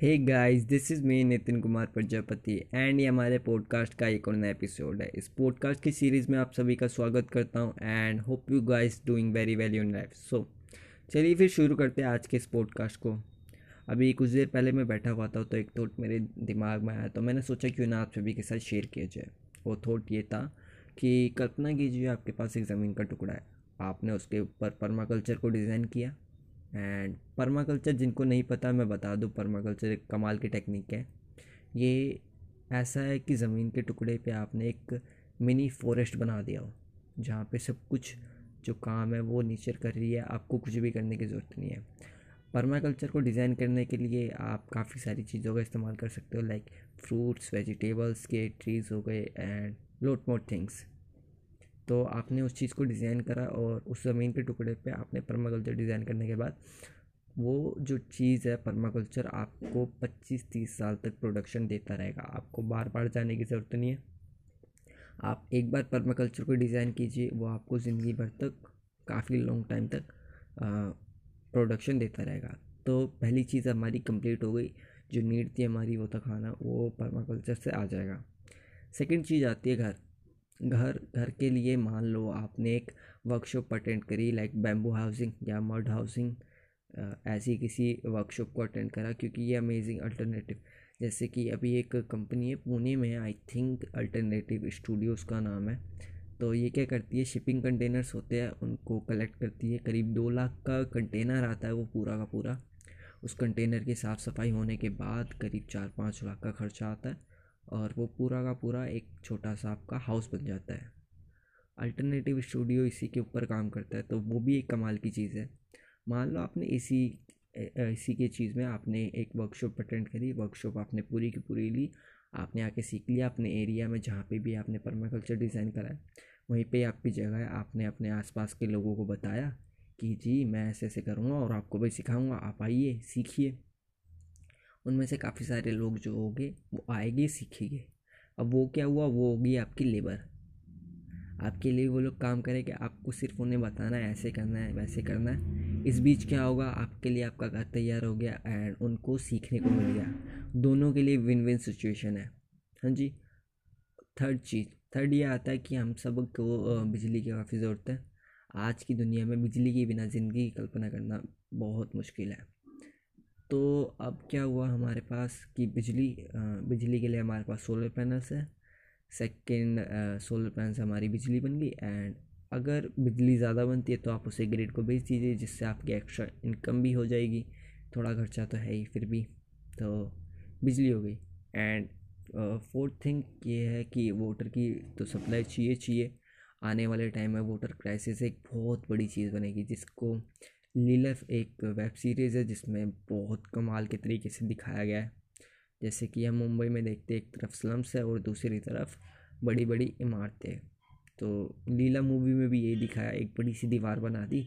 Hey guys this is me Nitin Kumar Prajapati and ये हमारे podcast का एक और नया एपिसोड है। इस पॉडकास्ट की सीरीज़ में आप सभी का स्वागत करता हूँ and hope you guys doing very well in life so चलिए फिर शुरू करते हैं आज के इस पॉडकास्ट को। अभी कुछ देर पहले मैं बैठा हुआ था तो एक थॉट मेरे दिमाग में आया तो मैंने सोचा क्यों ना आप सभी के साथ शेयर किया जाए। वो थॉट ये था कि कल्पना कीजिए आपके पास एक ज़मीन का टुकड़ा है। आपने उसके ऊपर परमाकल्चर को डिज़ाइन किया एंड परमाकल्चर जिनको नहीं पता, मैं बता दूँ परमाकल्चर एक कमाल की टेक्निक है। ये ऐसा है कि ज़मीन के टुकड़े पे आपने एक मिनी फॉरेस्ट बना दिया हो, जहाँ पे सब कुछ जो काम है, वो नेचर कर रही है। आपको कुछ भी करने की ज़रूरत नहीं है। परमाकल्चर को डिज़ाइन करने के लिए आप काफ़ी सारी चीज़ों का इस्तेमाल कर सकते हो लाइक फ्रूट्स वेजिटेबल्स के ट्रीज़ हो गए एंड लोट मोट थिंग्स तो आपने उस चीज़ को डिज़ाइन करा और उस ज़मीन के टुकड़े पे आपने परमाकल्चर डिज़ाइन करने के बाद वो जो चीज़ है परमाकल्चर आपको 25-30 साल तक प्रोडक्शन देता रहेगा। आपको बार बार जाने की ज़रूरत नहीं है। आप एक बार परमाकल्चर को डिज़ाइन कीजिए, वो आपको ज़िंदगी भर तक, काफ़ी लॉन्ग टाइम तक प्रोडक्शन देता रहेगा। तो पहली चीज़ हमारी कंप्लीट हो गई। जो नीड थी हमारी वो था खाना, वो परमाकल्चर से आ जाएगा। सेकंड चीज़ आती है घर। घर घर के लिए मान लो आपने एक वर्कशॉप अटेंड करी लाइक बैम्बू हाउसिंग या मड हाउसिंग ऐसी किसी वर्कशॉप को अटेंड करा क्योंकि ये अमेजिंग अल्टरनेटिव जैसे कि अभी एक कंपनी है पुणे में आई थिंक अल्टरनेटिव स्टूडियोज़ का नाम है। तो ये क्या करती है शिपिंग कंटेनर्स होते हैं, उनको कलेक्ट करती है। करीब दो लाख का कंटेनर आता है वो पूरा का पूरा। उस कंटेनर की साफ़ सफ़ाई होने के बाद करीब चार पाँच लाख का खर्चा आता है। और वो पूरा का पूरा एक छोटा सा आपका हाउस बन जाता है। अल्टरनेटिव स्टूडियो इसी के ऊपर काम करता है तो वो भी एक कमाल की चीज़ है। मान लो आपने इसी इसी के चीज़ में आपने एक वर्कशॉप अटेंड करी वर्कशॉप आपने पूरी की पूरी ली, आपने आके सीख लिया अपने एरिया में जहाँ पे भी आपने परमाकल्चर डिज़ाइन कराया वहीं पे आपकी जगह है, आपने अपने आसपास के लोगों को बताया कि जी मैं ऐसे ऐसे करूँगा और आपको भी सिखाऊँगा, आप आइए, सीखिए। उनमें से काफ़ी सारे लोग जो होंगे, वो आएँगे, सीखेंगे। अब वो क्या हुआ? वो होगी आपकी लेबर आपके लिए वो लोग काम करेंगे आपको सिर्फ़ उन्हें बताना है, ऐसे करना है, वैसे करना है। इस बीच क्या होगा? आपके लिए आपका घर तैयार हो गया एंड उनको सीखने को मिल गया। दोनों के लिए विन विन सिचुएशन है। हाँ जी? थर्ड चीज़ थर्ड ये आता है कि हम सबको बिजली की काफ़ी ज़रूरत है। आज की दुनिया में बिजली के बिना ज़िंदगी की कल्पना करना बहुत मुश्किल है। तो अब क्या हुआ हमारे पास कि बिजली बिजली के लिए हमारे पास सोलर पैनल्स है। सेकेंड सोलर पैनल से हमारी बिजली बन गई एंड अगर बिजली ज़्यादा बनती है तो आप उसे ग्रिड को बेच दीजिए, जिससे आपकी एक्स्ट्रा इनकम भी हो जाएगी। थोड़ा खर्चा तो है ही फिर भी तो बिजली हो गई। एंड फोर्थ थिंग ये है कि वाटर की तो सप्लाई चाहिए चाहिए। आने वाले टाइम में वाटर क्राइसिस एक बहुत बड़ी चीज़ बनेगी, जिसको लीलफ एक वेब सीरीज़ है, जिसमें बहुत कमाल के तरीके से दिखाया गया है। जैसे कि हम मुंबई में देखते एक तरफ़ स्लम्स है और दूसरी तरफ़ बड़ी बड़ी इमारतें तो लीला मूवी में भी यही दिखाया, एक बड़ी सी दीवार बना दी।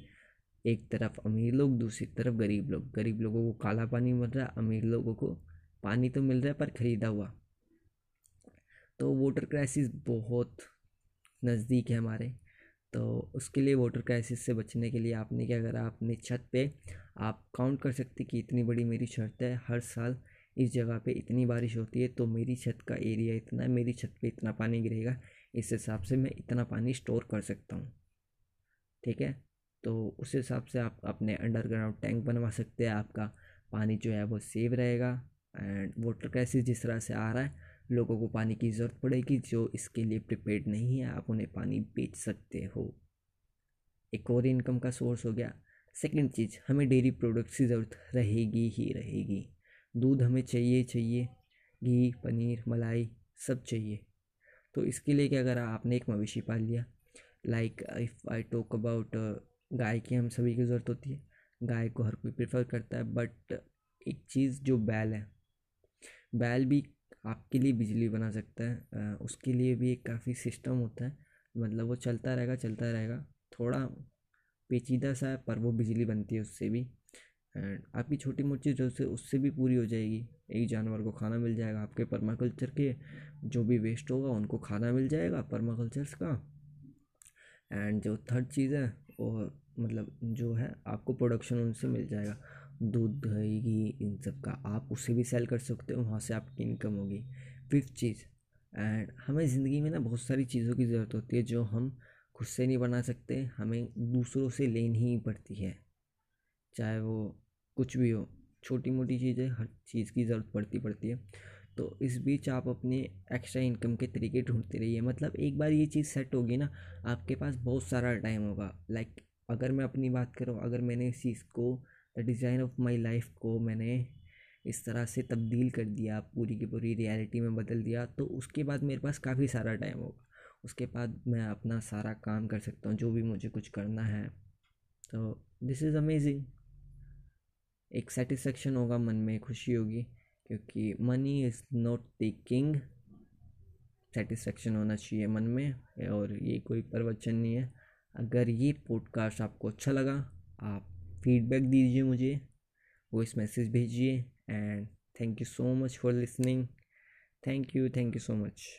एक तरफ़ अमीर लोग, दूसरी तरफ़ गरीब लोग। गरीब लोगों को काला पानी मिल रहा है अमीर लोगों को पानी तो मिल रहा है पर ख़रीदा हुआ। तो वाटर क्राइसिस बहुत नज़दीक है हमारे। तो उसके लिए वाटर क्राइसिस से बचने के लिए आपने क्या करा, अपनी छत पे आप काउंट कर सकते कि इतनी बड़ी मेरी छत है, हर साल इस जगह पे इतनी बारिश होती है तो मेरी छत का एरिया इतना है, मेरी छत पे इतना पानी गिरेगा, इस हिसाब से मैं इतना पानी स्टोर कर सकता हूँ। ठीक है? तो उस हिसाब से आप अपने अंडरग्राउंड टैंक बनवा सकते हैं, आपका पानी जो है वो सेव रहेगा, एंड वाटर क्राइसिस जिस तरह से आ रहा है लोगों को पानी की ज़रूरत पड़ेगी, जो इसके लिए प्रिपेयर्ड नहीं है, आप उन्हें पानी बेच सकते हो। एक और इनकम का सोर्स हो गया। सेकंड चीज़, हमें डेयरी प्रोडक्ट्स की ज़रूरत रहेगी ही रहेगी। दूध हमें चाहिए चाहिए। घी, पनीर, मलाई, सब चाहिए। तो इसके लिए क्या करा? आपने एक मवेशी पाल लिया। Like if I talk about गाय की हम सभी की ज़रूरत होती है। गाय को हर कोई प्रेफर करता है बट एक चीज़ जो बैल है, बैल भी आपके लिए बिजली बना सकता है। उसके लिए भी एक काफ़ी सिस्टम होता है। मतलब वो चलता रहेगा चलता रहेगा। थोड़ा पेचीदा सा है, पर वो बिजली बनती है उससे भी। एंड आपकी छोटी मोटी जो से, उससे भी पूरी हो जाएगी। एक जानवर को खाना मिल जाएगा आपके परमाकल्चर के। जो भी वेस्ट होगा, उनको खाना मिल जाएगा परमाकल्चर्स का। एंड जो थर्ड चीज़ है, वो मतलब जो है आपको प्रोडक्शन उनसे मिल जाएगा। दूध, दही, घी, इन सब का आप उसे भी सेल कर सकते हो, वहाँ से आपकी इनकम होगी। फिफ्थ चीज़ एंड हमें ज़िंदगी में ना बहुत सारी चीज़ों की ज़रूरत होती है जो हम खुद से नहीं बना सकते, हमें दूसरों से लेनी ही पड़ती है। चाहे वो कुछ भी हो छोटी मोटी चीज़ें, हर चीज़ की ज़रूरत पड़ती पड़ती है। तो इस बीच आप अपने एक्स्ट्रा इनकम के तरीके ढूंढते रहिए। मतलब एक बार ये चीज़ सेट होगी ना, आपके पास बहुत सारा टाइम होगा। लाइक अगर मैं अपनी बात करूँ, अगर मैंने इस चीज़ को, the design of my life को मैंने इस तरह से तब्दील कर दिया, पूरी की पूरी रियलिटी में बदल दिया तो उसके बाद मेरे पास काफ़ी सारा टाइम होगा। उसके बाद मैं अपना सारा काम कर सकता हूँ, जो भी मुझे कुछ करना है। तो दिस इज़ अमेजिंग एक सेटिस्फेक्शन होगा मन में, खुशी होगी, क्योंकि money is not the king satisfaction होना चाहिए मन में, और ये कोई प्रवचन नहीं है। अगर ये पॉडकास्ट आपको अच्छा लगा, आप फीडबैक दीजिए मुझे वॉइस मैसेज भेजिए and thank you so much for listening thank you thank you so much